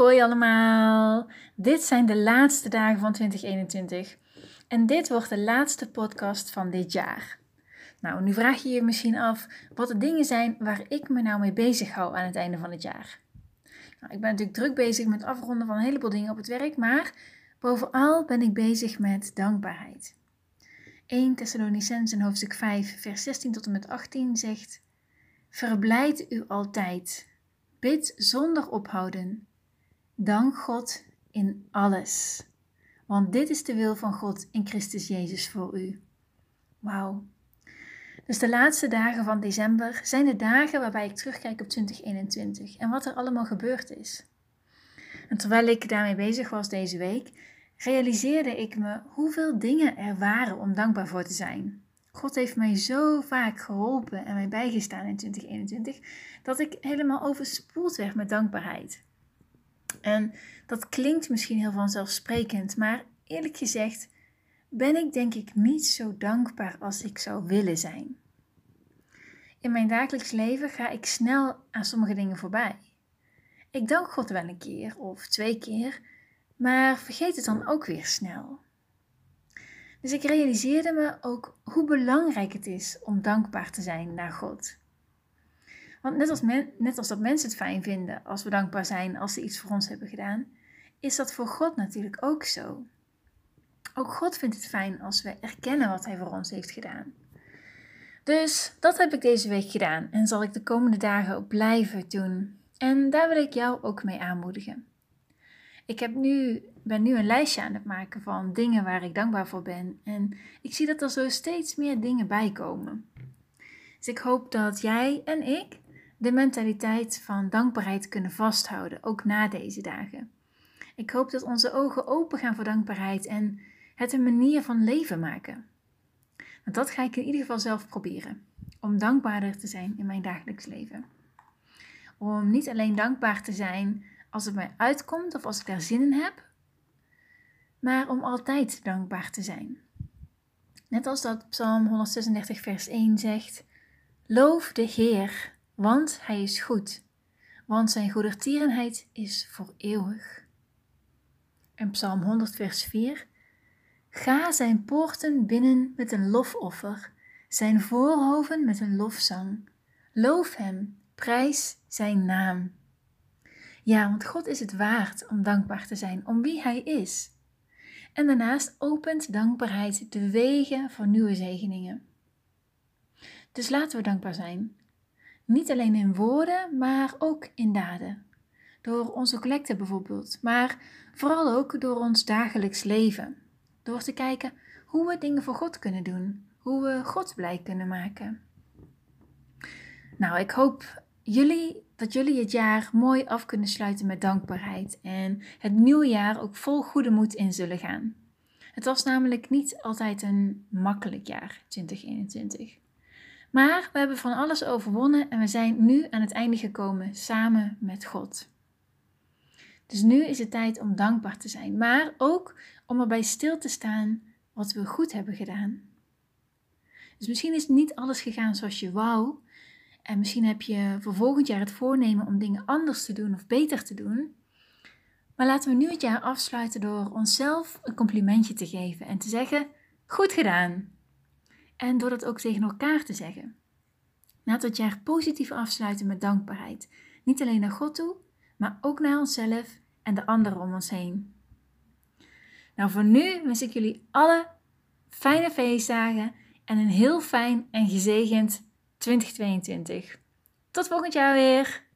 hoi allemaal. Dit zijn de laatste dagen van 2021 en dit wordt de laatste podcast van dit jaar. Nou, nu vraag je je misschien af wat de dingen zijn waar ik me nou mee bezig hou aan het einde van het jaar. Nou, ik ben natuurlijk druk bezig met afronden van een heleboel dingen op het werk, maar bovenal ben ik bezig met dankbaarheid. 1 Thessalonicenzen hoofdstuk 5 vers 16 tot en met 18 zegt Verblijd u altijd. Bid zonder ophouden. Dank God in alles. Want dit is de wil van God in Christus Jezus voor u. Wauw. Dus de laatste dagen van december zijn de dagen waarbij ik terugkijk op 2021 en wat er allemaal gebeurd is. En terwijl ik daarmee bezig was deze week, realiseerde ik me hoeveel dingen er waren om dankbaar voor te zijn. God heeft mij zo vaak geholpen en mij bijgestaan in 2021 dat ik helemaal overspoeld werd met dankbaarheid. En dat klinkt misschien heel vanzelfsprekend, maar eerlijk gezegd ben ik denk ik niet zo dankbaar als ik zou willen zijn. In mijn dagelijks leven ga ik snel aan sommige dingen voorbij. Ik dank God wel een keer of twee keer, maar vergeet het dan ook weer snel. Dus ik realiseerde me ook hoe belangrijk het is om dankbaar te zijn naar God. Want net als, dat mensen het fijn vinden als we dankbaar zijn als ze iets voor ons hebben gedaan, is dat voor God natuurlijk ook zo. Ook God vindt het fijn als we erkennen wat Hij voor ons heeft gedaan. Dus dat heb ik deze week gedaan en zal ik de komende dagen ook blijven doen. En daar wil ik jou ook mee aanmoedigen. Ik heb nu, ben nu een lijstje aan het maken van dingen waar ik dankbaar voor ben. En ik zie dat er zo steeds meer dingen bij komen. Dus ik hoop dat jij en ik de mentaliteit van dankbaarheid kunnen vasthouden, ook na deze dagen. Ik hoop dat onze ogen open gaan voor dankbaarheid en het een manier van leven maken. Want dat ga ik in ieder geval zelf proberen. Om dankbaarder te zijn in mijn dagelijks leven. Om niet alleen dankbaar te zijn als het mij uitkomt of als ik daar zin in heb, maar om altijd dankbaar te zijn. Net als dat Psalm 136, vers 1 zegt: Loof de Heer, want Hij is goed, want Zijn goedertierenheid is voor eeuwig. En Psalm 100, vers 4: Ga Zijn poorten binnen met een lofoffer, Zijn voorhoven met een lofzang. Loof Hem, prijs Zijn naam. Ja, want God is het waard om dankbaar te zijn om wie Hij is. En daarnaast opent dankbaarheid de wegen voor nieuwe zegeningen. Dus laten we dankbaar zijn. Niet alleen in woorden, maar ook in daden. Door onze collecten bijvoorbeeld, maar vooral ook door ons dagelijks leven. Door te kijken hoe we dingen voor God kunnen doen, hoe we God blij kunnen maken. Nou, ik hoop jullie, dat jullie het jaar mooi af kunnen sluiten met dankbaarheid en het nieuwe jaar ook vol goede moed in zullen gaan. Het was namelijk niet altijd een makkelijk jaar, 2021. Maar we hebben van alles overwonnen en we zijn nu aan het einde gekomen samen met God. Dus nu is het tijd om dankbaar te zijn, maar ook om erbij stil te staan wat we goed hebben gedaan. Dus misschien is niet alles gegaan zoals je wou, en misschien heb je voor volgend jaar het voornemen om dingen anders te doen of beter te doen. Maar laten we nu het jaar afsluiten door onszelf een complimentje te geven en te zeggen: Goed gedaan. En door dat ook tegen elkaar te zeggen. We het jaar positief afsluiten met dankbaarheid. Niet alleen naar God toe, maar ook naar onszelf en de anderen om ons heen. Nou, voor nu wens ik jullie alle fijne feestdagen en een heel fijn en gezegend 2022. Tot volgend jaar weer.